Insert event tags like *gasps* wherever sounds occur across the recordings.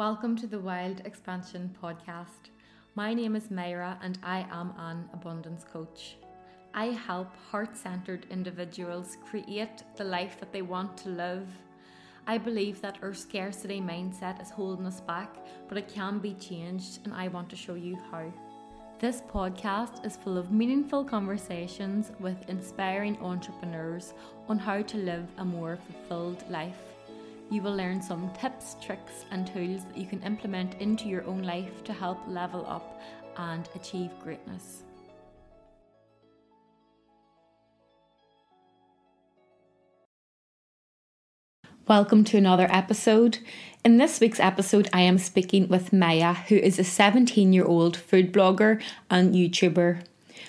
Welcome to the Wild Expansion podcast. My name is Mayra and I am an abundance coach. I help heart centered individuals create the life that they want to live. I believe that our scarcity mindset is holding us back, but it can be changed, and I want to show you how. This podcast is full of meaningful conversations with inspiring entrepreneurs on how to live a more fulfilled life you will learn some tips, tricks, and tools that you can implement into your own life to help level up and achieve greatness. Welcome to another episode. In this week's episode, I am speaking with Maya, who is a 17 year old food blogger and YouTuber.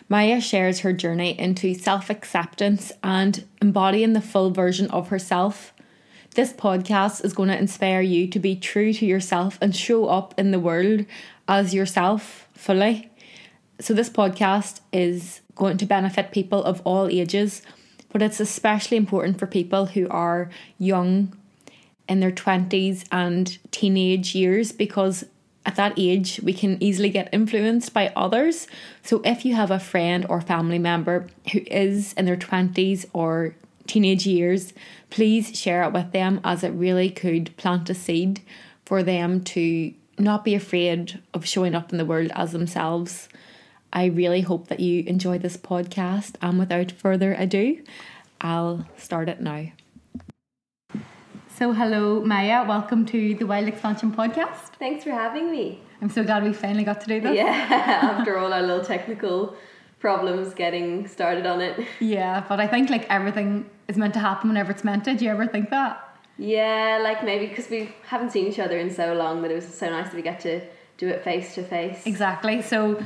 Maya shares her journey into self acceptance and embodying the full version of herself. This podcast is going to inspire you to be true to yourself and show up in the world as yourself fully. So, this podcast is going to benefit people of all ages, but it's especially important for people who are young in their 20s and teenage years because at that age we can easily get influenced by others. So, if you have a friend or family member who is in their 20s or teenage years, please share it with them as it really could plant a seed for them to not be afraid of showing up in the world as themselves. I really hope that you enjoy this podcast, and without further ado, I'll start it now. So, hello, Maya. Welcome to the Wild Expansion podcast. Thanks for having me. I'm so glad we finally got to do this. Yeah, *laughs* after all our little technical problems getting started on it. *laughs* Yeah, but I think like everything is meant to happen whenever it's meant to. Do you ever think that? Yeah, like maybe because we haven't seen each other in so long that it was so nice that we get to do it face to face. Exactly. So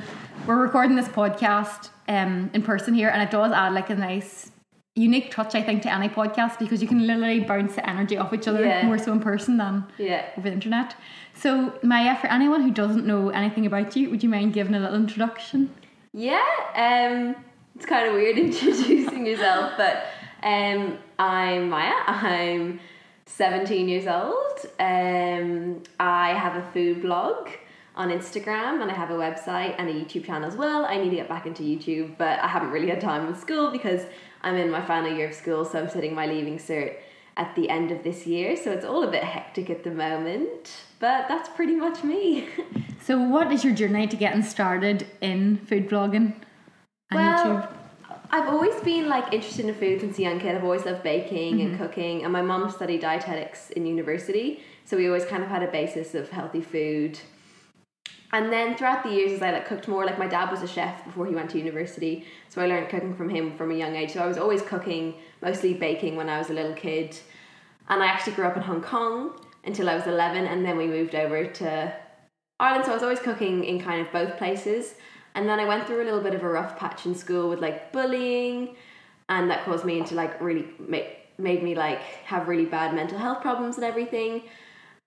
we're recording this podcast um, in person here, and it does add like a nice unique touch, I think, to any podcast because you can literally bounce the energy off each other Yeah. more so in person than Yeah. over the internet. So, Maya, for anyone who doesn't know anything about you, would you mind giving a little introduction? Yeah, um, it's kind of weird *laughs* introducing yourself, but um, I'm Maya. I'm 17 years old. Um, I have a food blog on Instagram and I have a website and a YouTube channel as well. I need to get back into YouTube, but I haven't really had time with school because I'm in my final year of school, so I'm sitting my leaving cert at the end of this year, so it's all a bit hectic at the moment. But that's pretty much me. *laughs* So, what is your journey to getting started in food blogging and well, YouTube? I've always been like interested in food since a young kid. I've always loved baking Mm-hmm. and cooking, and my mum studied dietetics in university, so we always kind of had a basis of healthy food. And then throughout the years, as I like cooked more, like my dad was a chef before he went to university, so I learned cooking from him from a young age. So I was always cooking, mostly baking when I was a little kid. And I actually grew up in Hong Kong until I was 11, and then we moved over to Ireland, so I was always cooking in kind of both places. And then I went through a little bit of a rough patch in school with like bullying, and that caused me into like really made, made me like have really bad mental health problems and everything.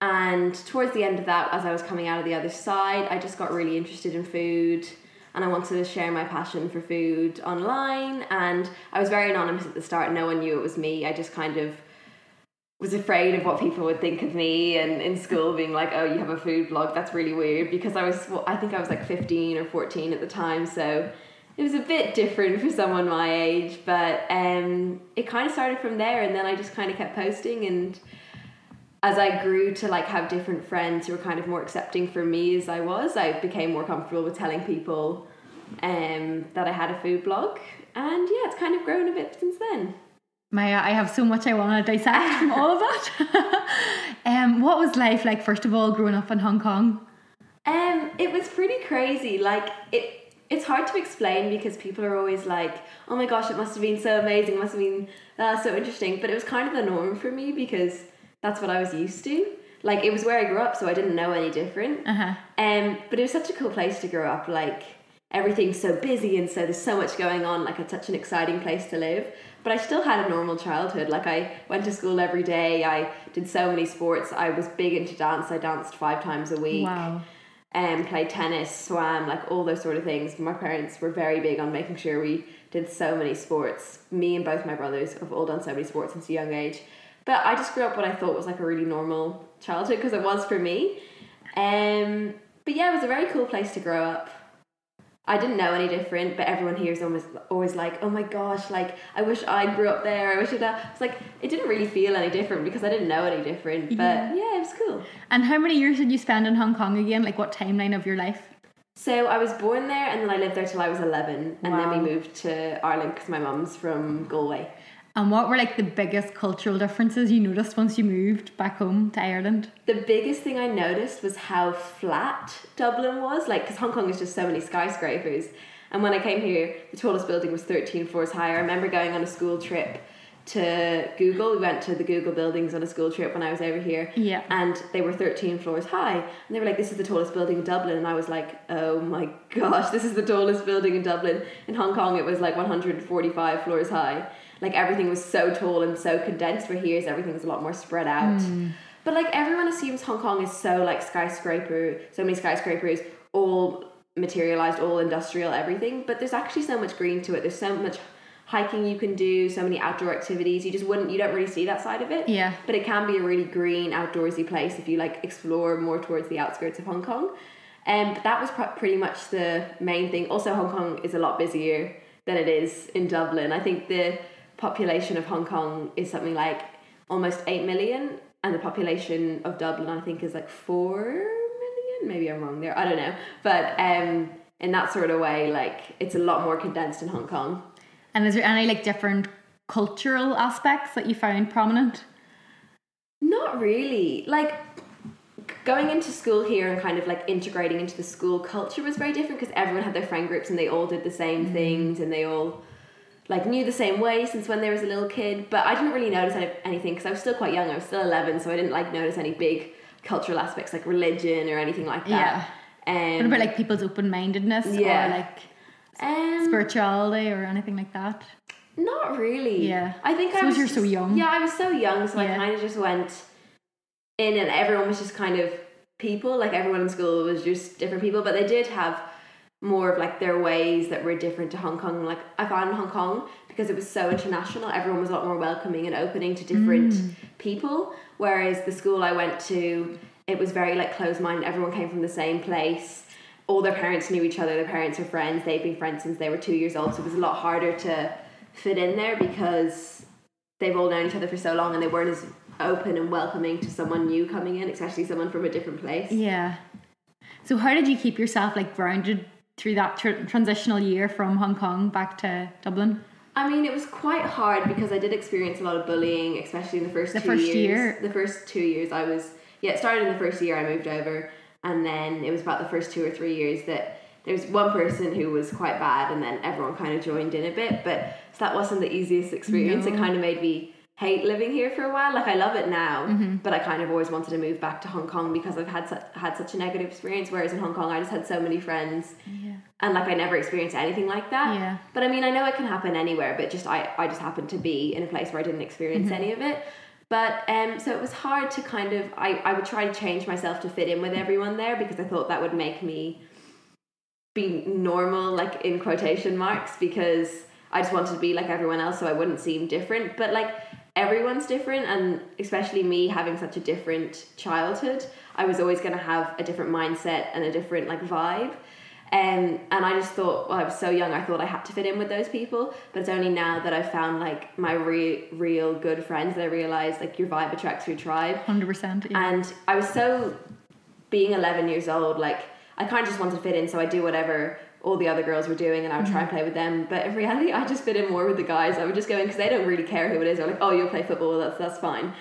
And towards the end of that, as I was coming out of the other side, I just got really interested in food and I wanted to share my passion for food online. And I was very anonymous at the start, no one knew it was me. I just kind of was afraid of what people would think of me and in school being like oh you have a food blog. That's really weird. Because i was well, i think i was like 15 or 14 at the time so it was a bit different for someone my age but um, it kind of started from there and then i just kind of kept posting and as i grew to like have different friends who were kind of more accepting for me as i was i became more comfortable with telling people um, that i had a food blog. And yeah it's kind of grown a bit since then Maya, I have so much I want to dissect from all of that. *laughs* um, what was life like, first of all, growing up in Hong Kong? Um, it was pretty crazy. Like it, it's hard to explain because people are always like, "Oh my gosh, it must have been so amazing. It must have been uh, so interesting." But it was kind of the norm for me because that's what I was used to. Like it was where I grew up, so I didn't know any different. Uh huh. Um, but it was such a cool place to grow up. Like everything's so busy and so there's so much going on. Like it's such an exciting place to live. But I still had a normal childhood. Like I went to school every day. I did so many sports. I was big into dance. I danced five times a week Wow. um, played tennis, swam, like all those sort of things. My parents were very big on making sure we did so many sports. Me and both my brothers have all done so many sports since a young age. But I just grew up what I thought was like a really normal childhood because it was for me. Um, but yeah, it was a very cool place to grow up. I didn't know any different, but everyone here is almost always like, "Oh my gosh, like I wish I grew up there. I wish it." It's like it didn't really feel any different because I didn't know any different. But Yeah. yeah, it was cool. And how many years did you spend in Hong Kong again? Like what timeline of your life? So I was born there, and then I lived there till I was eleven, and then we moved to Ireland because my mum's from Galway. And what were like the biggest cultural differences you noticed once you moved back home to Ireland? The biggest thing I noticed was how flat Dublin was, like because Hong Kong is just so many skyscrapers. And when I came here, the tallest building was thirteen floors high. I remember going on a school trip to Google. We went to the Google buildings on a school trip when I was over here. Yeah. And they were 13 floors high. And they were like, this is the tallest building in Dublin. And I was like, oh my gosh, this is the tallest building in Dublin. In Hong Kong, it was like 145 floors high. Like everything was so tall and so condensed, where here's everything was a lot more spread out. But like everyone assumes Hong Kong is so like skyscraper, so many skyscrapers, all materialized, all industrial, everything. But there's actually so much green to it. There's so much hiking you can do, so many outdoor activities. You just wouldn't, you don't really see that side of it. Yeah. But it can be a really green, outdoorsy place if you like explore more towards the outskirts of Hong Kong. Um, but that was pr- pretty much the main thing. Also, Hong Kong is a lot busier than it is in Dublin. I think the population of Hong Kong is something like almost 8 million, and the population of Dublin, I think, is like 4 million. Maybe I'm wrong there. I don't know. But um, in that sort of way, like it's a lot more condensed in Hong Kong. And is there any like different cultural aspects that you found prominent? Not really. Like going into school here and kind of like integrating into the school culture was very different because everyone had their friend groups and they all did the same things and they all like knew the same way since when they was a little kid. But I didn't really notice any, anything because I was still quite young. I was still eleven, so I didn't like notice any big cultural aspects like religion or anything like that. Um, What about like people's open mindedness Yeah. or like um, spirituality or anything like that? Not really. Yeah. I think I Suppose was you're so young. Yeah, I was so young, so I kind of just went in, and everyone was just kind of people. Like everyone in school was just different people, but they did have more of like their ways that were different to Hong Kong. Like I found in Hong Kong because it was so international, everyone was a lot more welcoming and opening to different Mm. people. Whereas the school I went to, it was very like closed minded. Everyone came from the same place. All their parents knew each other. Their parents were friends. They'd been friends since they were two years old. So it was a lot harder to fit in there because they've all known each other for so long and they weren't as open and welcoming to someone new coming in, especially someone from a different place. Yeah. So how did you keep yourself like grounded through that tr- transitional year from Hong Kong back to Dublin? I mean, it was quite hard because I did experience a lot of bullying, especially in the first The two first years. year? The first two years, I was yeah. It started in the first year I moved over, and then it was about the first two or three years that there was one person who was quite bad, and then everyone kind of joined in a bit. But so that wasn't the easiest experience. It kind of made me hate living here for a while. Like I love it now, Mm-hmm. but I kind of always wanted to move back to Hong Kong because I've had such, had such a negative experience. Whereas in Hong Kong, I just had so many friends, Yeah. and like I never experienced anything like that. Yeah. But I mean, I know it can happen anywhere, but just I, I just happened to be in a place where I didn't experience Mm-hmm. any of it. But um, so it was hard to kind of I, I would try to change myself to fit in with everyone there because I thought that would make me be normal, like in quotation marks, because I just wanted to be like everyone else so I wouldn't seem different. But like everyone's different, and especially me having such a different childhood, I was always going to have a different mindset and a different like vibe. Um, and I just thought, well, I was so young, I thought I had to fit in with those people. But it's only now that I found like my re- real good friends that I realized like your vibe attracts your tribe. Hundred percent. Yeah. And I was so being 11 years old, like I kind of just wanted to fit in, so I do whatever all the other girls were doing, and I would try and play with them. But in reality, I just fit in more with the guys. I would just go in because they don't really care who it is. They're like, oh, you'll play football, that's that's fine.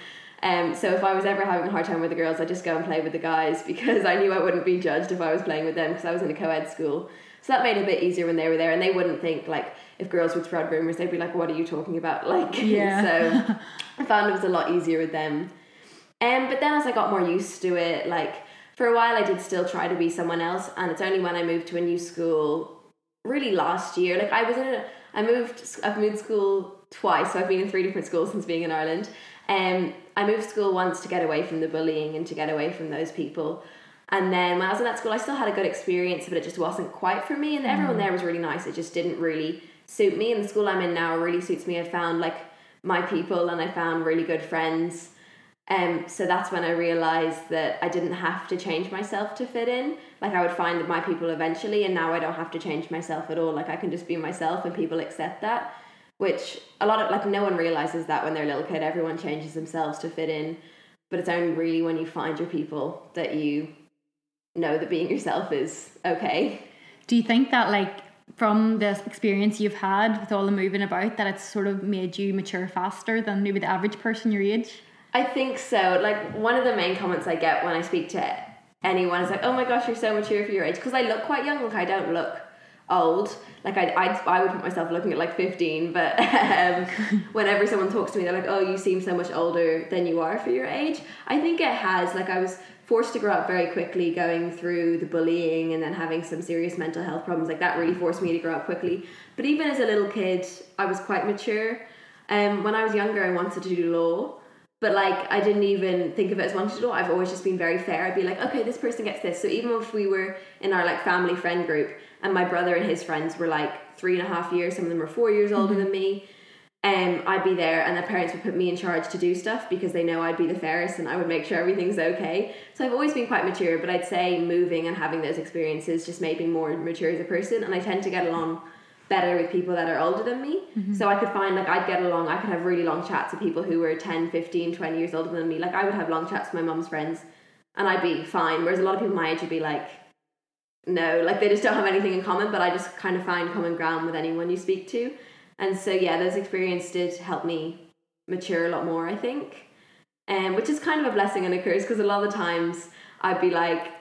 Um, so if I was ever having a hard time with the girls, I'd just go and play with the guys *laughs* because I knew I wouldn't be judged if I was playing with them because I was in a co-ed school. So that made it a bit easier when they were there, and they wouldn't think like if girls would spread rumors, they'd be like, "What are you talking about?" *laughs* Like, Yeah. *laughs* so I found it was a lot easier with them. Um, but then as I got more used to it, like for a while I did still try to be someone else, and it's only when I moved to a new school, really last year. Like I was in a, I moved, I've moved school twice, so I've been in three different schools since being in Ireland. Um, I moved school once to get away from the bullying and to get away from those people. And then when I was in that school, I still had a good experience, but it just wasn't quite for me. And everyone there was really nice. It just didn't really suit me. And the school I'm in now really suits me. I found like my people and I found really good friends. Um, so that's when I realized that I didn't have to change myself to fit in. Like I would find my people eventually, and now I don't have to change myself at all. Like I can just be myself, and people accept that. Which a lot of like no one realizes that when they're a little kid, everyone changes themselves to fit in. But it's only really when you find your people that you know that being yourself is okay. Do you think that like from this experience you've had with all the moving about that it's sort of made you mature faster than maybe the average person your age? I think so. Like one of the main comments I get when I speak to anyone is like, "Oh my gosh, you're so mature for your age." Because I look quite young. Like I don't look old. Like I, I, I would put myself looking at like 15, but *laughs* um, *laughs* whenever someone talks to me, they're like, "Oh, you seem so much older than you are for your age." I think it has. Like I was forced to grow up very quickly, going through the bullying and then having some serious mental health problems. Like that really forced me to grow up quickly. But even as a little kid, I was quite mature. Um, when I was younger, I wanted to do law but like I didn't even think of it as wanting to do. I've always just been very fair. I'd be like, okay, this person gets this. So even if we were in our like family friend group, and my brother and his friends were like three and a half years, some of them were four years older mm-hmm. than me. Um, I'd be there, and the parents would put me in charge to do stuff because they know I'd be the fairest and I would make sure everything's okay. So I've always been quite mature, but I'd say moving and having those experiences just made me more mature as a person, and I tend to get along better with people that are older than me. Mm-hmm. So I could find like I'd get along, I could have really long chats with people who were 10, 15, 20 years older than me. Like I would have long chats with my mum's friends and I'd be fine. Whereas a lot of people my age would be like, no, like they just don't have anything in common, but I just kind of find common ground with anyone you speak to. And so yeah, those experiences did help me mature a lot more, I think. Um, which is kind of a blessing and a curse because a lot of the times I'd be like,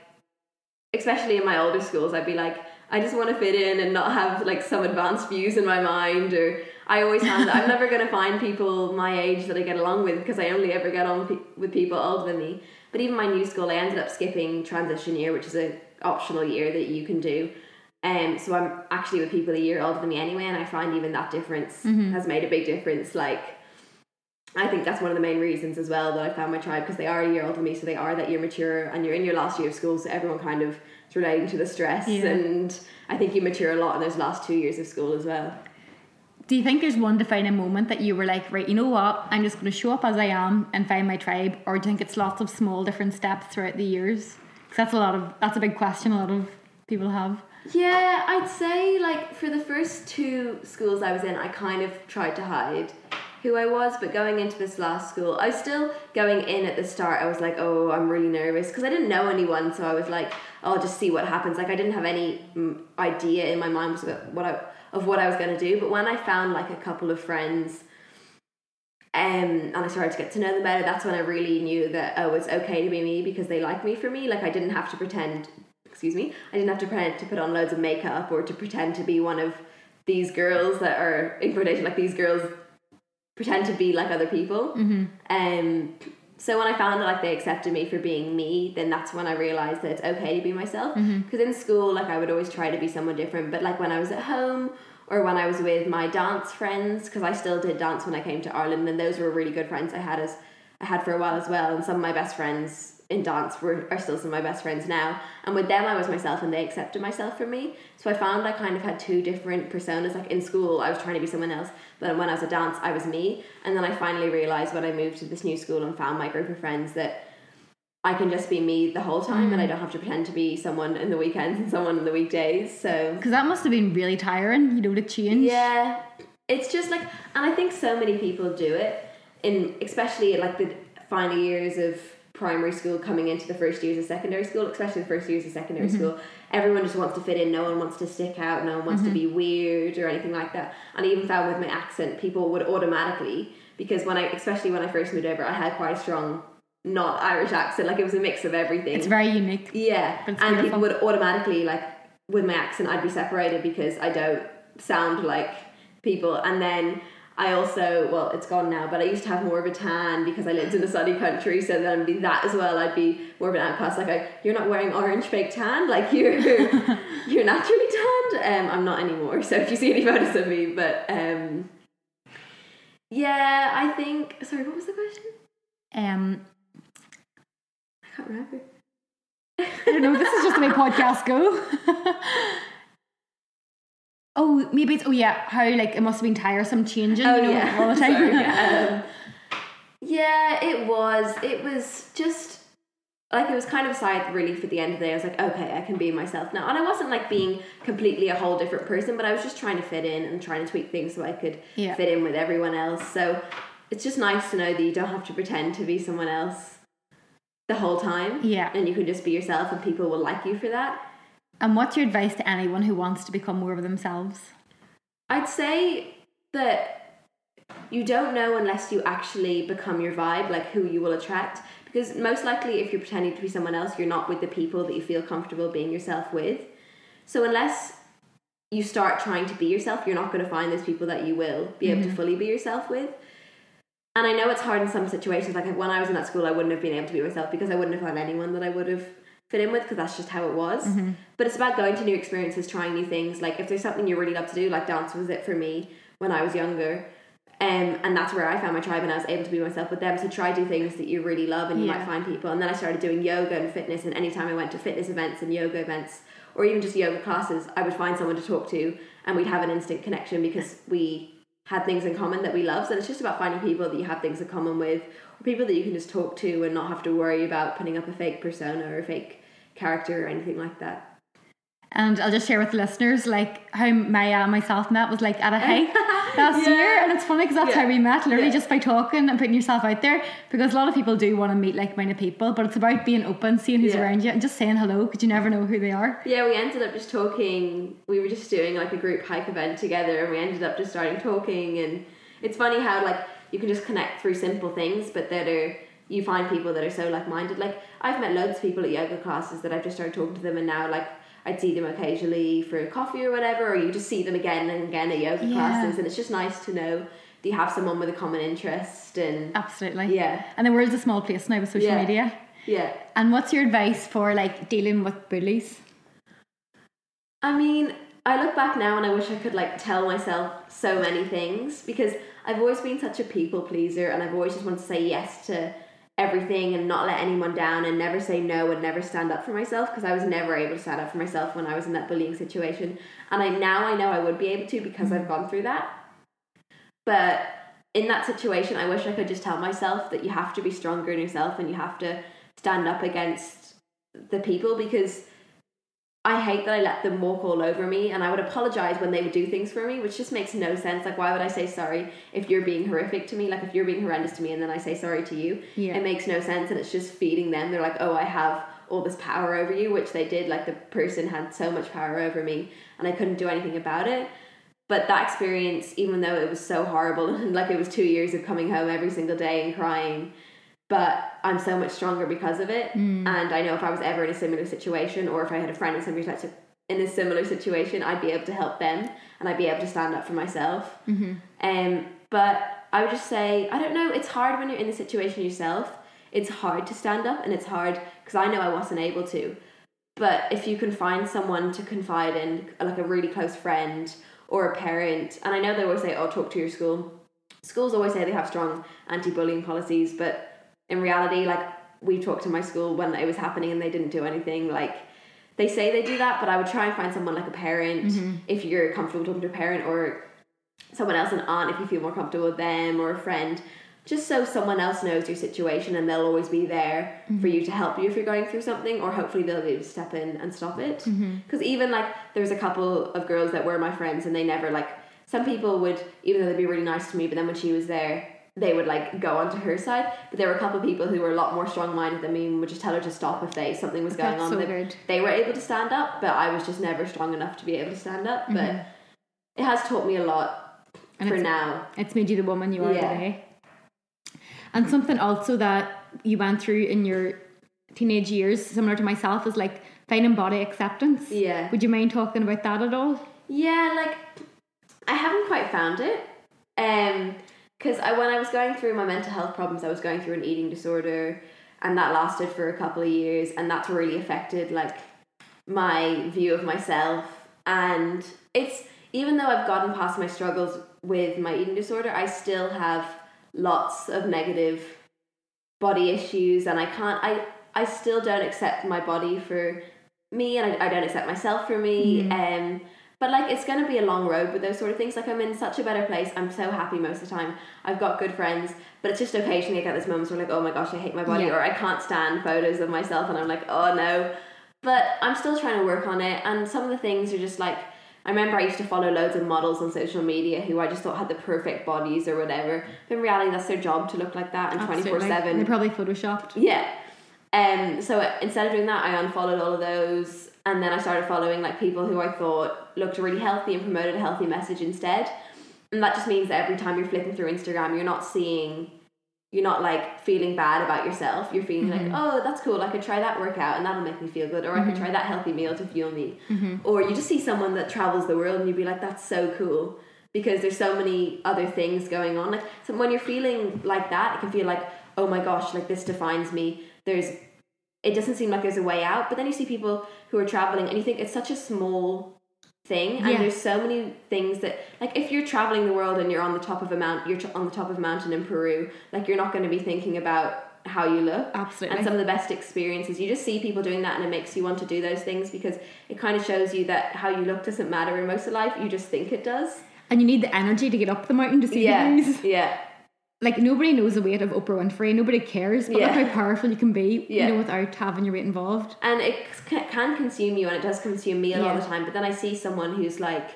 especially in my older schools, I'd be like, I just want to fit in and not have like some advanced views in my mind or I always found that I'm never going to find people my age that I get along with because I only ever get on with people older than me. But even my new school, I ended up skipping transition year, which is an optional year that you can do. Um, so I'm actually with people a year older than me anyway, and I find even that difference mm-hmm. has made a big difference. Like, I think that's one of the main reasons as well that I found my tribe because they are a year older than me, so they are that year mature, and you're in your last year of school, so everyone kind of relating to the stress yeah. and I think you mature a lot in those last two years of school as well. Do you think there's one defining moment that you were like, right, you know what, I'm just going to show up as I am and find my tribe, or do you think it's lots of small different steps throughout the years? Because that's a lot of that's a big question a lot of people have. Yeah, I'd say like for the first two schools I was in, I kind of tried to hide who I was, but going into this last school, I was still going in at the start. I was like, oh, I'm really nervous because I didn't know anyone, so I was like, I'll just see what happens. Like I didn't have any mm, idea in my mind what I of what I was going to do. But when I found like a couple of friends, um, and I started to get to know them better, that's when I really knew that oh, it's okay to be me because they like me for me. Like I didn't have to pretend. Excuse me. I didn't have to pretend to put on loads of makeup or to pretend to be one of these girls that are in quotation like these girls pretend to be like other people. Mm-hmm. Um, so when I found that like they accepted me for being me, then that's when I realized that it's okay to be myself. Because mm-hmm. in school, like I would always try to be someone different, but like when I was at home or when I was with my dance friends, because I still did dance when I came to Ireland, and those were really good friends I had as I had for a while as well, and some of my best friends in dance were are still some of my best friends now. And with them, I was myself, and they accepted myself for me. So I found I kind of had two different personas. Like in school, I was trying to be someone else, but when I was at dance, I was me. And then I finally realized when I moved to this new school and found my group of friends that I can just be me the whole time, mm. and I mm. don't have to pretend to be someone in the weekends and someone in the weekdays. So because that must have been really tiring, you know, to change. Yeah, it's just like, and I think so many people do it in, especially like the final years of primary school coming into the first years of secondary school, especially the first years of secondary mm-hmm. school, everyone just wants to fit in. No one wants to stick out. No one wants mm-hmm. to be weird or anything like that. And I even found with my accent, people would automatically because when I, especially when I first moved over, I had quite a strong not Irish accent. Like it was a mix of everything. It's very unique. Yeah, and beautiful. people would automatically like with my accent, I'd be separated because I don't sound like people, and then I also, well, it's gone now, but I used to have more of a tan because I lived in a sunny country. So then I'd be that as well. I'd be more of an outcast. Like, I, you're not wearing orange fake tan. Like you're *laughs* you're naturally tanned. Um, I'm not anymore. So if you see any photos of me, but um, yeah, I think. Sorry, what was the question? Um, I can't remember. I don't know. This is just the way podcasts go. *laughs* *laughs* Oh, maybe it's oh yeah, how like it must have been tiresome changing, oh, you know, yeah. all the *laughs* time. Sorry, yeah. Um, *laughs* Yeah, it was. It was just like it was kind of a sigh of relief at the end of the day. I was like, okay, I can be myself now. And I wasn't like being completely a whole different person, but I was just trying to fit in and trying to tweak things so I could Yeah. fit in with everyone else. So it's just nice to know that you don't have to pretend to be someone else the whole time. Yeah. And you can just be yourself and people will like you for that. And what's your advice to anyone who wants to become more of themselves? I'd say that you don't know unless you actually become your vibe, like who you will attract. Because most likely, if you're pretending to be someone else, you're not with the people that you feel comfortable being yourself with. So, unless you start trying to be yourself, you're not going to find those people that you will be able to mm-hmm. fully be yourself with. And I know it's hard in some situations. Like when I was in that school, I wouldn't have been able to be myself because I wouldn't have found anyone that I would have fit in with because that's just how it was. But it's about going to new experiences, trying new things. Like if there's something you really love to do, like dance was it for me when I was younger. Um, and that's where I found my tribe and I was able to be myself with them. So try do things that you really love and you Yeah. might find people. And then I started doing yoga and fitness and anytime I went to fitness events and yoga events or even just yoga classes, I would find someone to talk to and we'd have an instant connection because we had things in common that we loved. And it's just about finding people that you have things in common with people that you can just talk to and not have to worry about putting up a fake persona or a fake character or anything like that. And I'll just share with the listeners like how Maya and uh, myself met was like at a hike *laughs* last Yeah. year, and it's funny because that's Yeah. how we met, literally Yeah. just by talking and putting yourself out there. Because a lot of people do want to meet like-minded people, but it's about being open, seeing who's around you, and just saying hello because you never know who they are. Yeah, we ended up just talking. We were just doing like a group hike event together, and we ended up just starting talking. And it's funny how like you can just connect through simple things, but that are you find people that are so like minded. Like I've met loads of people at yoga classes that I've just started talking to them, and now like I'd see them occasionally for a coffee or whatever, or you just see them again and again at yoga Yeah. classes, and it's just nice to know that you have someone with a common interest. And Absolutely. yeah, And the world's a small place now with social Yeah. media. yeah. And what's your advice for like dealing with bullies? I mean, I look back now and I wish I could like tell myself so many things because I've always been such a people pleaser and I've always just wanted to say yes to everything and not let anyone down and never say no and never stand up for myself because I was never able to stand up for myself when I was in that bullying situation and I now I know I would be able to because I've gone through that. But in that situation, I wish I could just tell myself that you have to be stronger in yourself and you have to stand up against the people because I hate that I let them walk all over me and I would apologize when they would do things for me, which just makes no sense. Like, why would I say sorry if you're being horrific to me? Like, if you're being horrendous to me and then I say sorry to you, Yeah. it makes no sense and it's just feeding them. They're like, oh, I have all this power over you, which they did. Like, the person had so much power over me and I couldn't do anything about it. But that experience, even though it was so horrible and *laughs* like it was two years of coming home every single day and crying, but I'm so much stronger because of it. And I know if I was ever in a similar situation, or if I had a friend in similar in a similar situation, I'd be able to help them, and I'd be able to stand up for myself. Mm-hmm. Um, but I would just say, I don't know. It's hard when you're in the situation yourself. It's hard to stand up, and it's hard because I know I wasn't able to. But if you can find someone to confide in, like a really close friend or a parent, and I know they always say, "Oh, talk to your school." Schools always say they have strong anti-bullying policies, but in reality, like we talked to my school when it was happening and they didn't do anything. Like they say they do that, but I would try and find someone like a parent mm-hmm. if you're comfortable talking to a parent or someone else, an aunt if you feel more comfortable with them or a friend. Just so someone else knows your situation and they'll always be there mm-hmm. for you to help you if you're going through something, or hopefully they'll be able to step in and stop it. Mm-hmm. Because even like there's a couple of girls that were my friends and they never like some people would even though they'd be really nice to me, but then when she was there, they would like go onto her side. But there were a couple of people who were a lot more strong minded than me and would just tell her to stop if they something was going That's on. so They- good. They were able to stand up, but I was just never strong enough to be able to stand up. But it has taught me a lot And for it's- now. It's made you the woman you are Yeah. today. And something also that you went through in your teenage years, similar to myself, is like finding body acceptance. Yeah. Would you mind talking about that at all? Yeah, like I haven't quite found it. Um, because I when I was going through my mental health problems, I was going through an eating disorder, and that lasted for a couple of years, and that's really affected like my view of myself. And it's even though I've gotten past my struggles with my eating disorder, I still have lots of negative body issues, and I can't. I I still don't accept my body for me, and I, I don't accept myself for me. Um, But like it's gonna be a long road with those sort of things. Like I'm in such a better place. I'm so happy most of the time. I've got good friends, but it's just occasionally I get those moments where I'm like, oh my gosh, I hate my body, Yeah. or I can't stand photos of myself, and I'm like, oh no. But I'm still trying to work on it, and some of the things are just like. I remember I used to follow loads of models on social media who I just thought had the perfect bodies or whatever. But in reality, that's their job to look like that and twenty four seven. They're probably photoshopped. Yeah. Um. So instead of doing that, I unfollowed all of those, and then I started following like people who I thought looked really healthy and promoted a healthy message instead. And that just means that every time you're flipping through Instagram, you're not seeing, you're not like feeling bad about yourself. You're feeling like, mm-hmm. oh, that's cool. I could try that workout, and that'll make me feel good, or I could mm-hmm. try that healthy meal to fuel me. Mm-hmm. Or you just see someone that travels the world, and you'd be like, that's so cool. Because there's so many other things going on. Like so when you're feeling like that, it can feel like, oh my gosh, like this defines me. There's it doesn't seem like there's a way out. But then you see people who are traveling and you think it's such a small thing and Yeah. there's so many things that like if you're traveling the world and you're on the top of a mount you're on the top of a mountain in Peru like you're not going to be thinking about how you look Absolutely. and some of the best experiences you just see people doing that and it makes you want to do those things because it kind of shows you that how you look doesn't matter in most of life you just think it does And you need the energy to get up the mountain to see yeah the views. yeah Like nobody knows the weight of Oprah Winfrey. Nobody cares. But Yeah. look how powerful you can be, Yeah. you know, without having your weight involved. and it can consume you and it does consume me a lot of the time but then i see someone who's like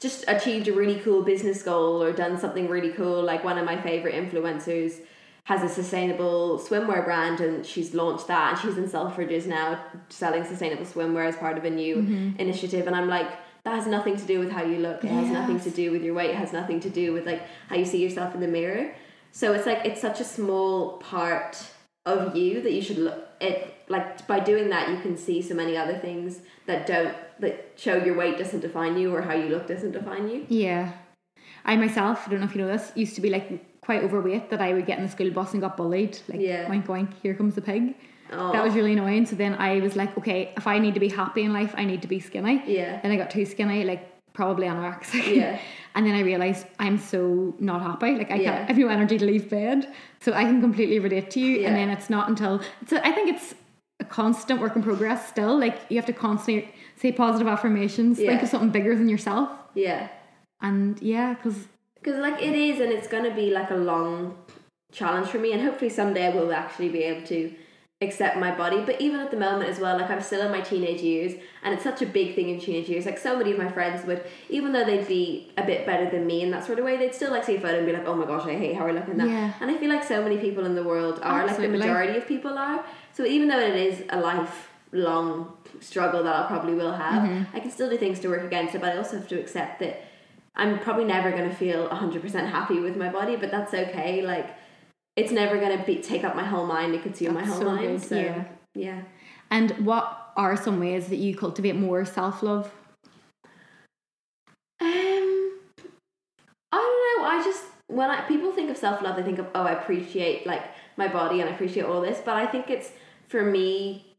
just achieved a really cool business goal or done something really cool like one of my favorite influencers has a sustainable swimwear brand and she's launched that and she's in selfridges now selling sustainable swimwear as part of a new Mm-hmm. initiative and i'm like that has nothing to do with how you look it has nothing to do with your weight it has nothing to do with like how you see yourself in the mirror so it's like it's such a small part of you that you should look it like by doing that you can see so many other things that don't that show your weight doesn't define you or how you look doesn't define you Yeah. I myself, I don't know if you know this, used to be like quite overweight that I would get in the school bus and got bullied. Like, Yeah. oink oink, here comes the pig. oh That was really annoying. So then I was like, okay, if I need to be happy in life, I need to be skinny. Yeah. Then I got too skinny, like probably anorexic. Yeah. *laughs* and then I realized I'm so not happy. Like I Yeah. can't, I have no energy to leave bed. So I can completely relate to you. Yeah. And then it's not until it's a, I think it's a constant work in progress still. Like you have to constantly say positive affirmations. Think of something bigger than yourself. yeah And yeah, because because like it is and it's going to be like a long challenge for me and hopefully someday i will actually be able to accept my body but even at the moment as well like i'm still in my teenage years and it's such a big thing in teenage years like so many of my friends would even though they'd be a bit better than me in that sort of way they'd still like see a photo and be like oh my gosh i hate how i look in that Yeah. and i feel like so many people in the world are like the majority of people are so even though it is a lifelong struggle that i probably will have Mm-hmm. i can still do things to work against it but i also have to accept that I'm probably never going to feel 100% happy with my body, but that's okay. Like, it's never going to be take up my whole mind and consume my whole so mind. good, So, yeah. yeah. And what are some ways that you cultivate more self love? Um, I don't know. I just when I people think of self love, they think of oh, I appreciate like my body and I appreciate all this. But I think it's for me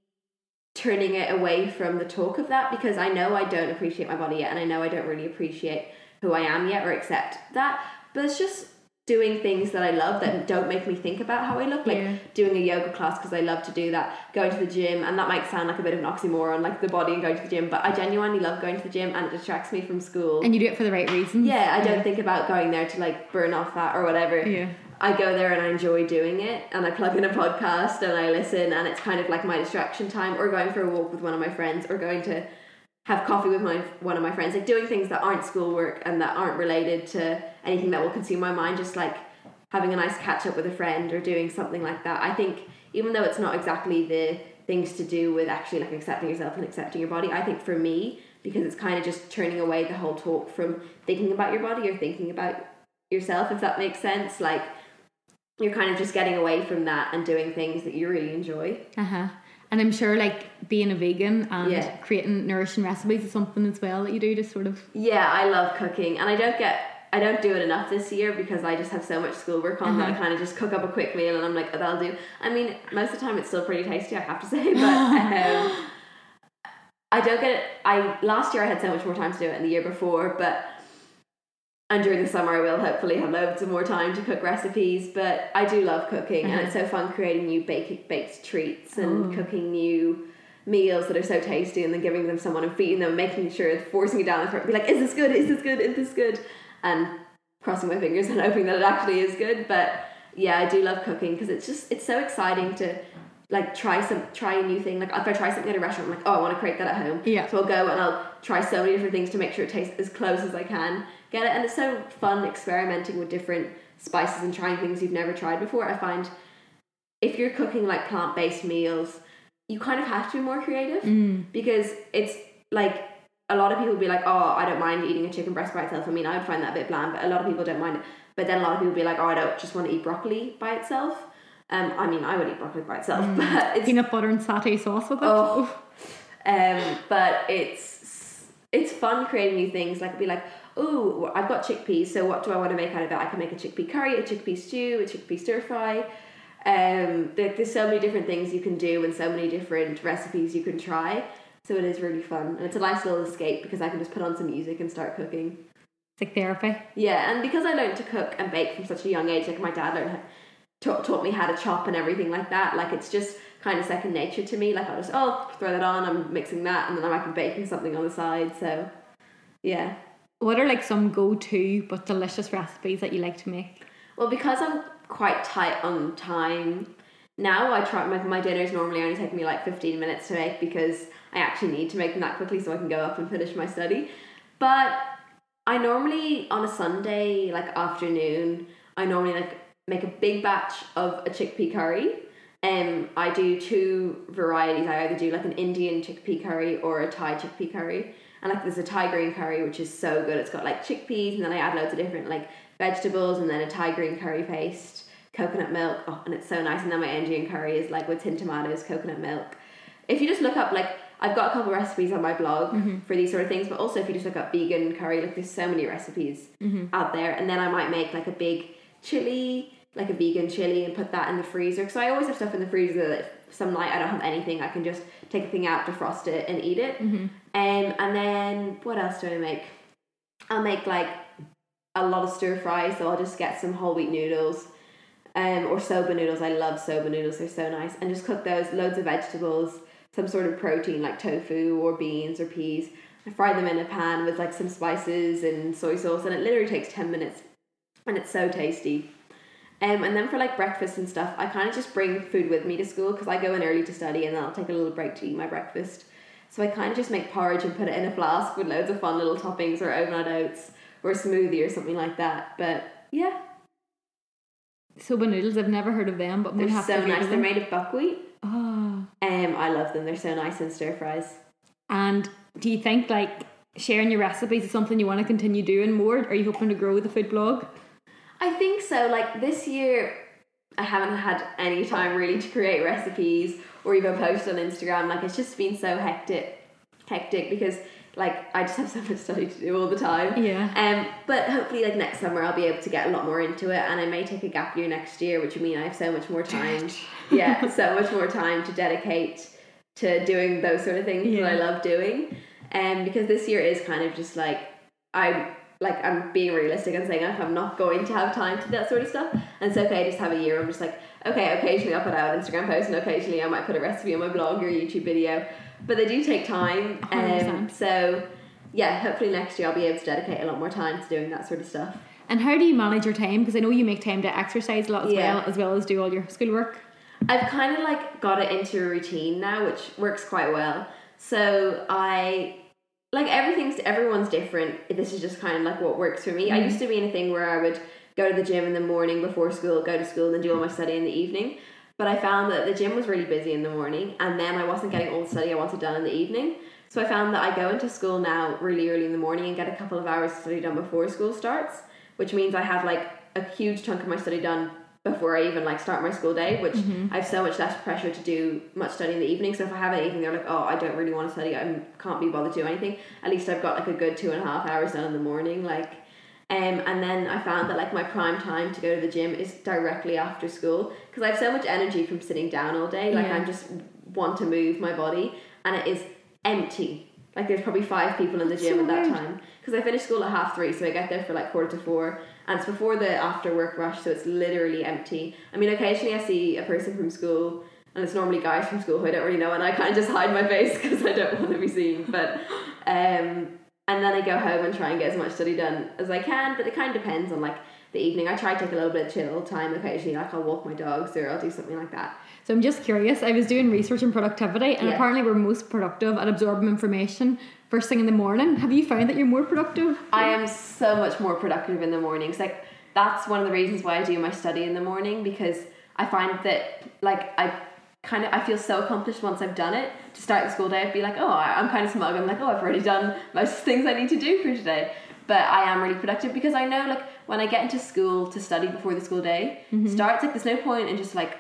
turning it away from the talk of that because I know I don't appreciate my body yet, and I know I don't really appreciate who I am yet or accept that. But it's just doing things that I love that don't make me think about how I look, like Yeah. doing a yoga class because I love to do that, going to the gym, and that might sound like a bit of an oxymoron, like the body and going to the gym, but I genuinely love going to the gym and it distracts me from school. And you do it for the right reasons. Yeah, I don't think about going there to like burn off that or whatever. Yeah. I go there and I enjoy doing it and I plug in a podcast and I listen and it's kind of like my distraction time or going for a walk with one of my friends or going to have coffee with my one of my friends like doing things that aren't schoolwork and that aren't related to anything that will consume my mind just like having a nice catch up with a friend or doing something like that. I think even though it's not exactly the things to do with actually like accepting yourself and accepting your body, I think for me because it's kind of just turning away the whole talk from thinking about your body or thinking about yourself if that makes sense like you're kind of just getting away from that and doing things that you really enjoy Uh huh. And I'm sure like being a vegan and Yeah. creating nourishing recipes is something as well that you do to sort of. yeah i love cooking and i don't get i don't do it enough this year because i just have so much schoolwork on that i kind of just cook up a quick meal and i'm like oh, that'll do i mean most of the time it's still pretty tasty i have to *laughs* say but um, i don't get it i last year i had so much more time to do it than the year before but and during the summer I will hopefully have loads of more time to cook recipes but I do love cooking and it's so fun creating new baked baked treats and Oh. cooking new meals that are so tasty and then giving them someone and feeding them, making sure forcing it down their throat, be like, is this good? Is this good? Is this good? And crossing my fingers *laughs* and hoping that it actually is good. But yeah, I do love cooking because it's just it's so exciting to like try some try a new thing. Like if I try something at a restaurant, I'm like, oh, I want to create that at home. Yeah. So I'll go and I'll try so many different things to make sure it tastes as close as I can. Get it, and it's so fun experimenting with different spices and trying things you've never tried before. I find if you're cooking like plant based meals, you kind of have to be more creative mm. because it's like a lot of people would be like, oh, I don't mind eating a chicken breast by itself. I mean, I would find that a bit bland, but a lot of people don't mind it. But then a lot of people would be like, oh, I don't just want to eat broccoli by itself. Um, I mean, I would eat broccoli by itself, but it's Peanut butter and satay sauce with it. Oh. Um, but it's it's fun creating new things. Like, be like, oh, I've got chickpeas. So what do I want to make out of it? I can make a chickpea curry, a chickpea stew, a chickpea stir fry. Um, there, there's so many different things you can do and so many different recipes you can try. So it is really fun, and it's a nice little escape because I can just put on some music and start cooking. It's like therapy. Yeah, and because I learned to cook and bake from such a young age, like my dad learned taught, taught me how to chop and everything like that. Like it's just kind of second nature to me. Like I'll just oh throw that on, I'm mixing that, and then I might be baking something on the side. So yeah. What are like some go to but delicious recipes that you like to make? Well, because I'm quite tight on time now, I try my my dinners normally only take me like fifteen minutes to make because I actually need to make them that quickly so I can go up and finish my study. But I normally on a Sunday like afternoon, I normally like make a big batch of a chickpea curry. Um, I do two varieties. I either do like an Indian chickpea curry or a Thai chickpea curry. And like there's a Thai green curry which is so good. It's got like chickpeas and then I add loads of different like vegetables and then a Thai green curry paste, coconut milk. Oh, and it's so nice. And then my Indian curry is like with tin tomatoes, coconut milk. If you just look up like I've got a couple of recipes on my blog for these sort of things, but also if you just look up vegan curry, like there's so many recipes out there. And then I might make like a big chili, like a vegan chili, and put that in the freezer. So I always have stuff in the freezer that if some night I don't have anything, I can just take a thing out, defrost it, and eat it. Um, and then what else do I make? I'll make like a lot of stir fry, so I'll just get some whole wheat noodles. Um, or soba noodles. I love soba noodles. They're so nice. And just cook those, loads of vegetables, some sort of protein like tofu or beans or peas. I fry them in a pan with like some spices and soy sauce, and it literally takes 10 minutes. And it's so tasty. Um, and then for like breakfast and stuff, I kind of just bring food with me to school because I go in early to study and then I'll take a little break to eat my breakfast. So I kind of just make porridge and put it in a flask with loads of fun little toppings or overnight oats or a smoothie or something like that. But yeah, Soba noodles, I've never heard of them, but I'm they're have so to nice. They're made of buckwheat. Oh. Um, I love them. They're so nice in stir fries. And do you think like sharing your recipes is something you want to continue doing more? Are you hoping to grow the food blog? I think so. Like this year, I haven't had any time really to create recipes or even post on Instagram. Like it's just been so hectic, hectic because like I just have so much study to do all the time. Yeah. Um, but hopefully, like next summer, I'll be able to get a lot more into it, and I may take a gap year next year, which would mean I have so much more time. *laughs* yeah, so much more time to dedicate to doing those sort of things that I love doing. Um, because this year is kind of just like I'm like I'm being realistic and saying I'm not going to have time to do that sort of stuff, and so okay. I just have a year. I'm just like okay. Occasionally, I'll put out an Instagram post, and occasionally, I might put a recipe on my blog or YouTube video. But they do take time. Um, so yeah, hopefully next year I'll be able to dedicate a lot more time to doing that sort of stuff. And how do you manage your time? Because I know you make time to exercise a lot as Yeah. well, as well as do all your schoolwork. I've kind of like got it into a routine now, which works quite well. So I like everything's everyone's different. This is just kind of like what works for me. I used to be in a thing where I would go to the gym in the morning before school, go to school, and then do all my study in the evening. But I found that the gym was really busy in the morning, and then I wasn't getting all the study I wanted done in the evening. So I found that I go into school now really early in the morning and get a couple of hours of study done before school starts, which means I have like a huge chunk of my study done before I even like start my school day, which mm-hmm. I have so much less pressure to do much study in the evening. So if I have an evening, they're like, oh, I don't really want to study, I can't be bothered to do anything. At least I've got like a good two and a half hours done in the morning, like. Um, and then I found that like my prime time to go to the gym is directly after school because I have so much energy from sitting down all day. Like Yeah. I'm just want to move my body, and it is empty. Like there's probably five people in the gym so at that weird. time because I finish school at half three, so I get there for like quarter to four, and it's before the after work rush, so it's literally empty. I mean, occasionally I see a person from school, and it's normally guys from school who I don't really know, and I kind of just hide my face because I don't *laughs* want to be seen. But um, and then I go home and try and get as much study done as I can. But it kind of depends on like the evening. I try to take a little bit of chill time occasionally, like I'll walk my dogs or I'll do something like that. So I'm just curious. I was doing research in productivity, and Yeah. apparently we're most productive at absorbing information first thing in the morning. Have you found that you're more productive? I am so much more productive in the mornings. Like that's one of the reasons why I do my study in the morning because I find that like I kind of I feel so accomplished once I've done it. To start the school day, I'd be like, oh, I'm kind of smug. I'm like, oh, I've already done most *laughs* things I need to do for today. But I am really productive because I know like when I get into school to study before the school day mm-hmm. starts, like there's no point in just like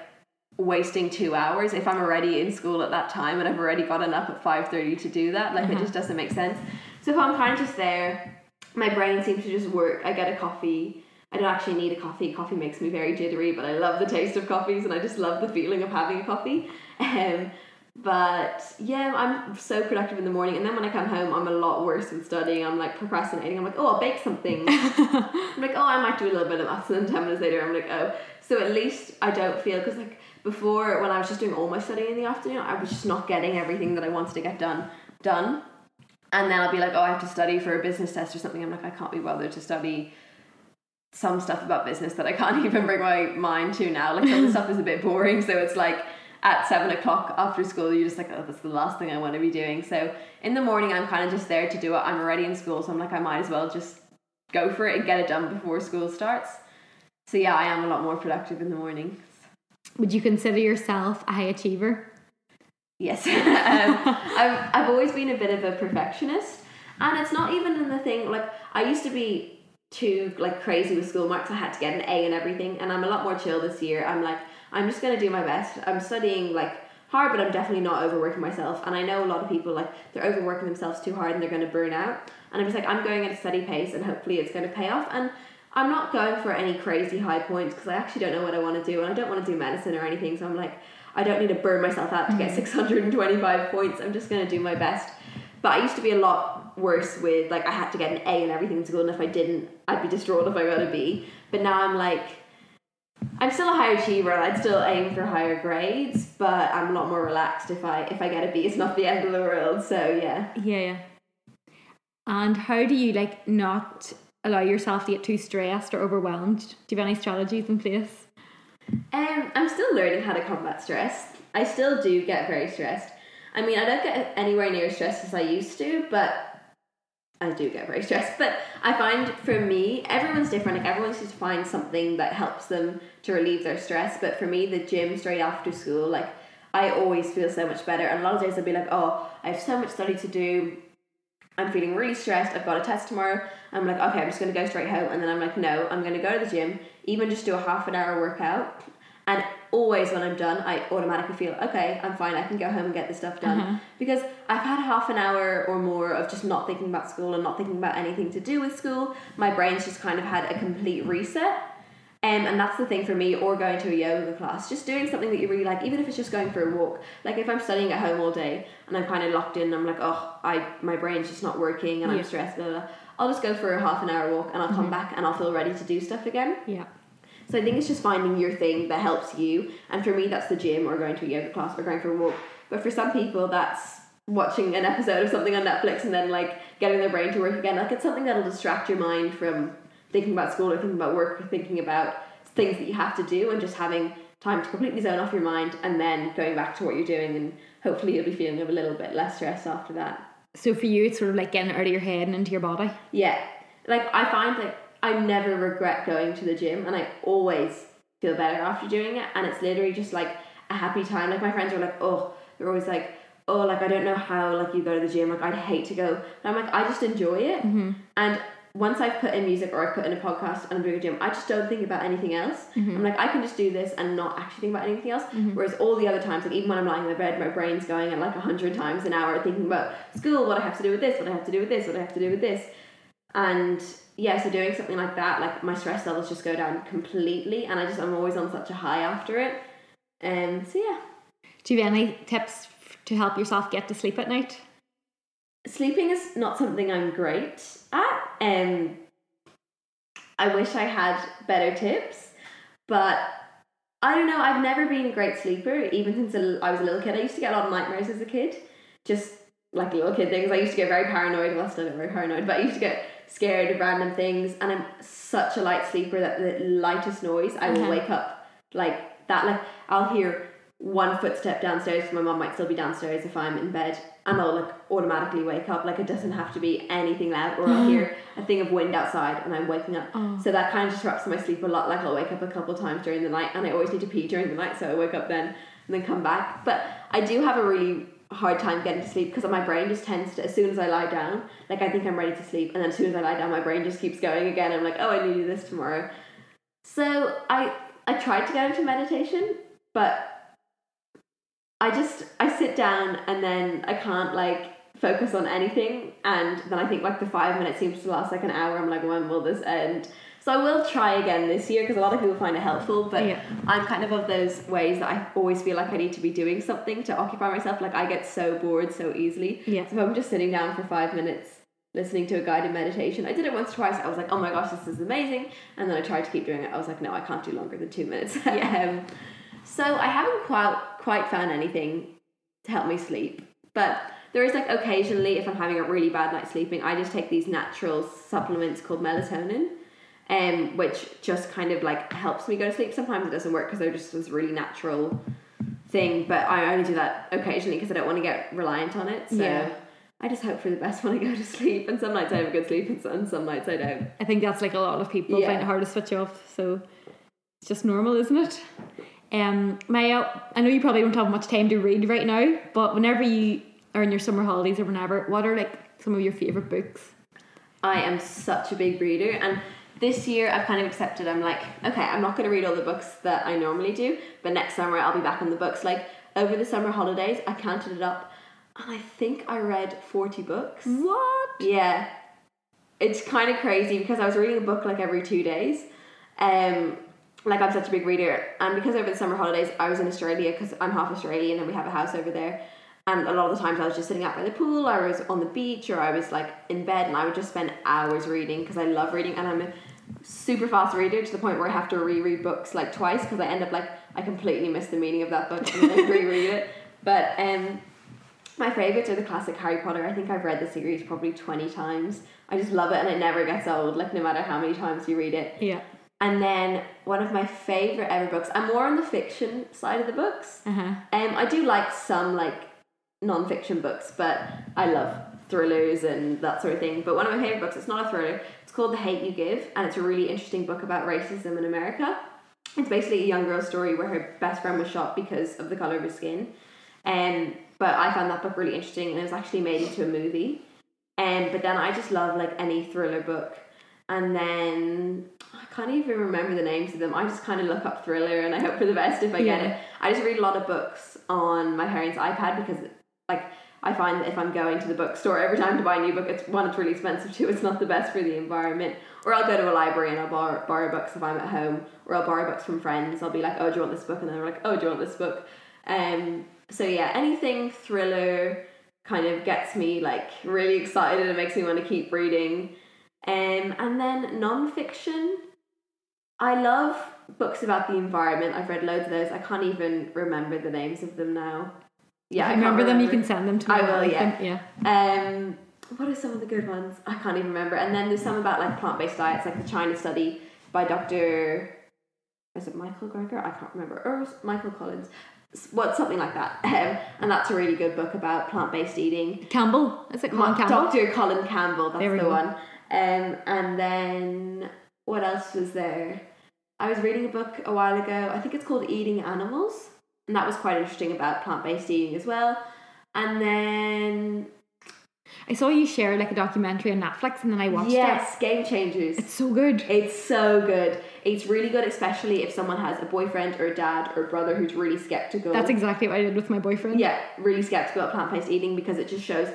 wasting two hours if I'm already in school at that time and I've already gotten up at five thirty to do that. Like it mm-hmm. just doesn't make sense. So if I'm kind of just there, my brain seems to just work. I get a coffee. I don't actually need a coffee. Coffee makes me very jittery, but I love the taste of coffees and I just love the feeling of having a coffee. *laughs* Um, but yeah, I'm so productive in the morning, and then when I come home, I'm a lot worse with studying. I'm like procrastinating. I'm like, oh, I'll bake something. *laughs* I'm like, oh, I might do a little bit of maths, and then ten minutes later, I'm like, oh. So at least I don't feel because like before when I was just doing all my studying in the afternoon, I was just not getting everything that I wanted to get done done. And then I'll be like, oh, I have to study for a business test or something. I'm like, I can't be bothered to study some stuff about business that I can't *laughs* even bring my mind to now. Like some of the stuff is a bit boring, so it's like at seven o'clock after school, you're just like, oh, that's the last thing I want to be doing. So in the morning, I'm kind of just there to do it. I'm already in school, so I'm like, I might as well just go for it and get it done before school starts. So yeah, I am a lot more productive in the morning. Would you consider yourself a high achiever? Yes, *laughs* um, I've I've always been a bit of a perfectionist, and it's not even in the thing like I used to be too like crazy with school marks. I had to get an A and everything, and I'm a lot more chill this year. I'm like I'm just gonna do my best. I'm studying like hard, but I'm definitely not overworking myself. And I know a lot of people like they're overworking themselves too hard and they're gonna burn out. And I'm just like I'm going at a steady pace, and hopefully it's gonna pay off. And I'm not going for any crazy high points because I actually don't know what I want to do, and I don't want to do medicine or anything. So I'm like, I don't need to burn myself out to get mm. 625 points. I'm just going to do my best. But I used to be a lot worse with like I had to get an A in everything to go, and if I didn't, I'd be distraught if I got a B. But now I'm like, I'm still a high achiever. and I'd still aim for higher grades, but I'm a lot more relaxed if I if I get a B. It's not the end of the world. So yeah. Yeah, yeah. And how do you like not allow yourself to get too stressed or overwhelmed? Do you have any strategies in place? Um, I'm still learning how to combat stress. I still do get very stressed. I mean, I don't get anywhere near as stressed as I used to, but I do get very *laughs* stressed. But I find for me, everyone's different. Like everyone should find something that helps them to relieve their stress. But for me, the gym straight after school, like I always feel so much better. And a lot of days I'll be like, oh, I have so much study to do. I'm feeling really stressed. I've got a test tomorrow. I'm like, okay, I'm just going to go straight home. And then I'm like, no, I'm going to go to the gym, even just do a half an hour workout. And always when I'm done, I automatically feel, okay, I'm fine. I can go home and get this stuff done. Because I've had half an hour or more of just not thinking about school and not thinking about anything to do with school. My brain's just kind of had a complete reset. Um, and that's the thing for me, or going to a yoga class, just doing something that you really like, even if it's just going for a walk. Like if I'm studying at home all day and I'm kind of locked in, I'm like, oh, I my brain's just not working and Yeah. I'm stressed. Blah, blah, blah. I'll just go for a half an hour walk and I'll come back and I'll feel ready to do stuff again. Yeah. So I think it's just finding your thing that helps you. And for me, that's the gym or going to a yoga class or going for a walk. But for some people, that's watching an episode of something on Netflix and then like getting their brain to work again. Like it's something that'll distract your mind from thinking about school or thinking about work or thinking about things that you have to do and just having time to completely zone off your mind and then going back to what you're doing and hopefully you'll be feeling a little bit less stress after that. So for you, it's sort of like getting it out of your head and into your body. Yeah. Like I find like I never regret going to the gym and I always feel better after doing it and it's literally just like a happy time. Like my friends are like, oh, they're always like, oh, like I don't know how like you go to the gym. Like I'd hate to go. And I'm like, I just enjoy it. Mm-hmm. And once I've put in music or I've put in a podcast and I'm doing a gym, I just don't think about anything else. Mm-hmm. I'm like, I can just do this and not actually think about anything else. Mm-hmm. Whereas all the other times, like even when I'm lying in the bed, my brain's going at like a hundred times an hour thinking about school, what I have to do with this, what I have to do with this, what I have to do with this. And yeah, so doing something like that, like my stress levels just go down completely and I just I'm always on such a high after it. Um so yeah. Do you have any tips to help yourself get to sleep at night? sleeping is not something I'm great at. Um, I wish I had better tips, but I don't know. I've never been a great sleeper, even since I was a little kid. I used to get a lot of nightmares as a kid, just like little kid things. I used to get very paranoid. Well, I still get very paranoid, but I used to get scared of random things. And I'm such a light sleeper that the lightest noise, I will Uh-huh. wake up like that. Like I'll hear one footstep downstairs. My mom might still be downstairs if I'm in bed, and I'll like automatically wake up. Like it doesn't have to be anything loud, or I'll hear *gasps* a thing of wind outside, and I'm waking up. Oh. So that kind of disrupts my sleep a lot. Like I'll wake up a couple times during the night, and I always need to pee during the night, so I wake up then and then come back. But I do have a really hard time getting to sleep because my brain just tends to as soon as I lie down, like I think I'm ready to sleep, and then as soon as I lie down, my brain just keeps going again. I'm like, oh, I need to do this tomorrow. So I I tried to get into meditation, but I just I sit down and then I can't like focus on anything and then I think like the five minutes seems to last like an hour I'm like when will this end so I will try again this year because a lot of people find it helpful but Yeah. I'm kind of of those ways that I always feel like I need to be doing something to occupy myself like I get so bored so easily Yeah. so if I'm just sitting down for five minutes listening to a guided meditation I did it once or twice I was like oh my gosh this is amazing and then I tried to keep doing it I was like no I can't do longer than two minutes *laughs* um, so I haven't quite quite found anything to help me sleep. But there is like occasionally if I'm having a really bad night sleeping, I just take these natural supplements called melatonin. Um, which just kind of like helps me go to sleep. Sometimes it doesn't work because they're just this really natural thing, but I only do that occasionally because I don't want to get reliant on it. So Yeah. I just hope for the best *laughs* when I go to sleep. And some nights I have a good sleep, and some, some nights I don't. I think that's like a lot of people Yeah. find it hard to switch off. So it's just normal, isn't it? Um, Maya, I know you probably don't have much time to read right now, but whenever you are in your summer holidays or whenever, what are like some of your favorite books? I am such a big reader, and this year I've kind of accepted. I'm like, okay, I'm not going to read all the books that I normally do, but next summer I'll be back on the books. Like over the summer holidays, I counted it up, and I think I read forty books. What? Yeah, it's kind of crazy because I was reading a book like every two days. Um, like I'm such a big reader, and because over the summer holidays I was in Australia because I'm half Australian and we have a house over there. And a lot of the times I was just sitting out by the pool, or I was on the beach, or I was like in bed, and I would just spend hours reading because I love reading, and I'm a super fast reader to the point where I have to reread books like twice because I end up like I completely miss the meaning of that book and then reread it. But um, my favorites are the classic Harry Potter. I think I've read the series probably 20 times. I just love it and it never gets old, like no matter how many times you read it. Yeah. And then one of my favorite ever books, I'm more on the fiction side of the books. Uh huh. Um, I do like some like non-fiction books, but I love thrillers and that sort of thing. But one of my favorite books, it's not a thriller. Called The Hate You Give, and it's a really interesting book about racism in America. It's basically a young girl's story where her best friend was shot because of the color of her skin. Um, but I found that book really interesting, and it was actually made into a movie. Um, but then I just love like any thriller book. And then I can't even remember the names of them. I just kind of look up thriller and I hope for the best if I get Yeah. it. I just read a lot of books on my parents' iPad because like I find that if I'm going to the bookstore every time to buy a new book, it's one, it's really expensive, *laughs* two, it's not the best for the environment. Or I'll go to a library and I'll borrow, borrow books if I'm at home, or I'll borrow books from friends. I'll be like, oh, do you want this book? And they're like, oh, do you want this book? Um, so yeah, anything thriller kind of gets me like really excited and makes me want to keep reading. Um, and then non-fiction, I love books about the environment. I've read loads of those. I can't even remember the names of them now. Yeah, if I you can't remember them, you can send them to me. I will, like yeah. them, Yeah. Um, what are some of the good ones? I can't even remember. And then there's some about like plant-based diets, like the China study by Dr. Is it Michael Greger? I can't remember. Or Michael Collins. What something like that. *laughs* Um, and that's a really good book about plant-based eating. Campbell. Is it Colin Ma- Campbell? Dr. Colin Campbell, that's the go. one. Um, and then what else was there? I was reading a book a while ago. I think it's called Eating Animals, and that was quite interesting about plant-based eating as well. And then I saw you share like a documentary on Netflix, and then I watched it. yes, Game Changers. It's so good. It's so good. It's really good, especially if someone has a boyfriend or a dad or a brother who's really skeptical. That's exactly what I did with my boyfriend. yeah, really skeptical about plant-based eating because it just shows,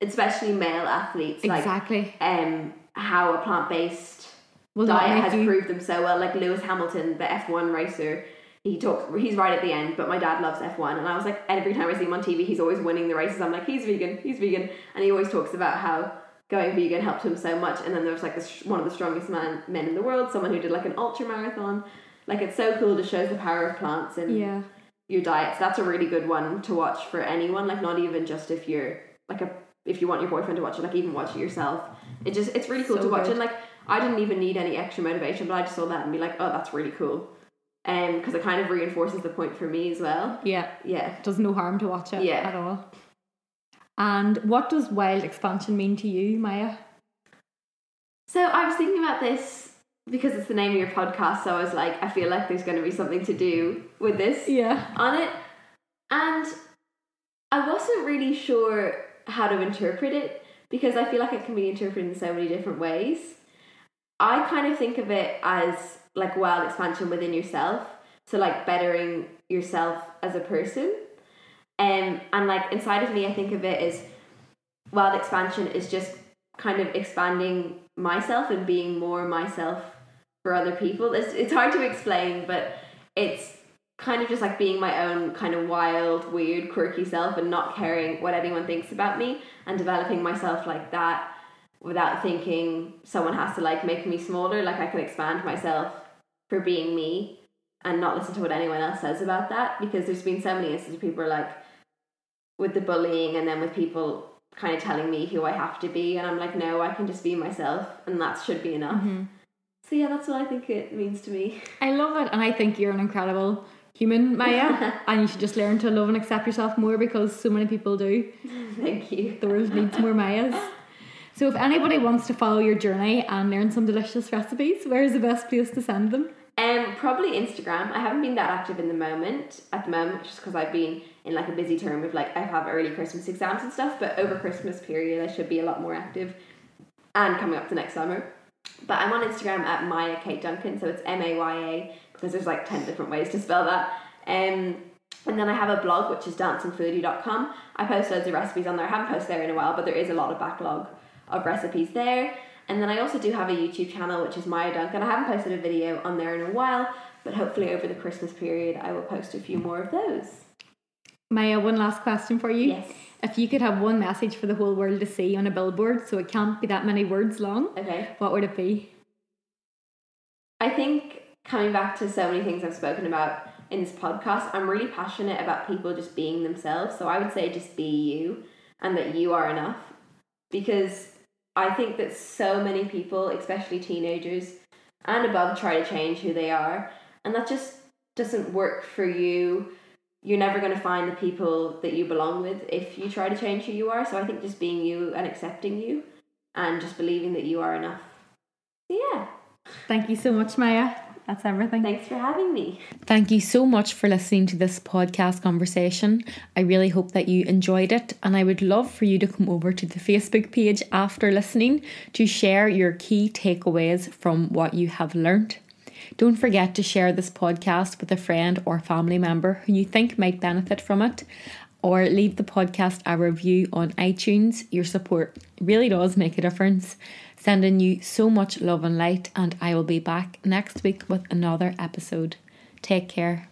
especially male athletes, like Exactly. um how a plant-based Will diet has you- proved them so well. Like Lewis Hamilton, the F1 racer, he talks. He's right at the end, but my dad loves F1, and I was like, every time I see him on TV, he's always winning the races. I'm like, he's vegan, he's vegan, and he always talks about how going vegan helped him so much. And then there was like this, one of the strongest man, men in the world, someone who did like an ultra marathon. Like it's so cool to show the power of plants and Yeah. your diet. So that's a really good one to watch for anyone. Like not even just if you're like a if you want your boyfriend to watch it, like even watch it yourself. It just it's really cool So to watch. good. And like I didn't even need any extra motivation, but I just saw that and be like, oh, that's really cool. Um, because it kind of reinforces the point for me as well. Yeah. Yeah. Does no harm to watch it Yeah. at all. And what does wild expansion mean to you, Maya? So I was thinking about this because it's the name of your podcast. So I was like, I feel like there's going to be something to do with this. Yeah. on it. And I wasn't really sure how to interpret it because I feel like it can be interpreted in so many different ways. I kind of think of it as like wild expansion within yourself. So like bettering yourself as a person. Um, and like inside of me I think of it as wild expansion is just kind of expanding myself and being more myself for other people. It's it's hard to explain, but it's kind of just like being my own kind of wild, weird, quirky self and not caring what anyone thinks about me and developing myself like that without thinking someone has to like make me smaller. Like I can expand myself for being me and not listen to what anyone else says about that because there's been so many instances where people are like with the bullying and then with people kind of telling me who I have to be and I'm like no I can just be myself and that should be enough. Mm-hmm. So yeah that's what I think it means to me. I love it, and I think you're an incredible human, Maya, *laughs* and you should just learn to love and accept yourself more because so many people do. Thank you. The world needs more Mayas. *laughs* So, if anybody wants to follow your journey and learn some delicious recipes, where is the best place to send them? Um, probably Instagram. I haven't been that active in the moment at the moment, just because I've been in like a busy term of like I have early Christmas exams and stuff. But over Christmas period, I should be a lot more active, and coming up to next summer. But I'm on Instagram at Maya Kate Duncan, so it's M A Y A because there's like ten different ways to spell that. Um, and then I have a blog which is dancingfoodie.com. I post loads of recipes on there. I haven't posted there in a while, but there is a lot of backlog of recipes there. And then I also do have a YouTube channel which is Maya Dunk, and I haven't posted a video on there in a while, but hopefully over the Christmas period I will post a few more of those. Maya, one last question for you. Yes. If you could have one message for the whole world to see on a billboard, so it can't be that many words long, Okay. what would it be? I think coming back to so many things I've spoken about in this podcast, I'm really passionate about people just being themselves. So I would say just be you and that you are enough. Because I think that so many people, especially teenagers and above, try to change who they are. And that just doesn't work for you. You're never going to find the people that you belong with if you try to change who you are. So I think just being you and accepting you and just believing that you are enough. Yeah. Thank you so much, Maya. That's everything. Thanks for having me. Thank you so much for listening to this podcast conversation. I really hope that you enjoyed it, and I would love for you to come over to the Facebook page after listening to share your key takeaways from what you have learnt. Don't forget to share this podcast with a friend or family member who you think might benefit from it, or leave the podcast a review on iTunes. Your support really does make a difference. Sending you so much love and light, and I will be back next week with another episode. Take care.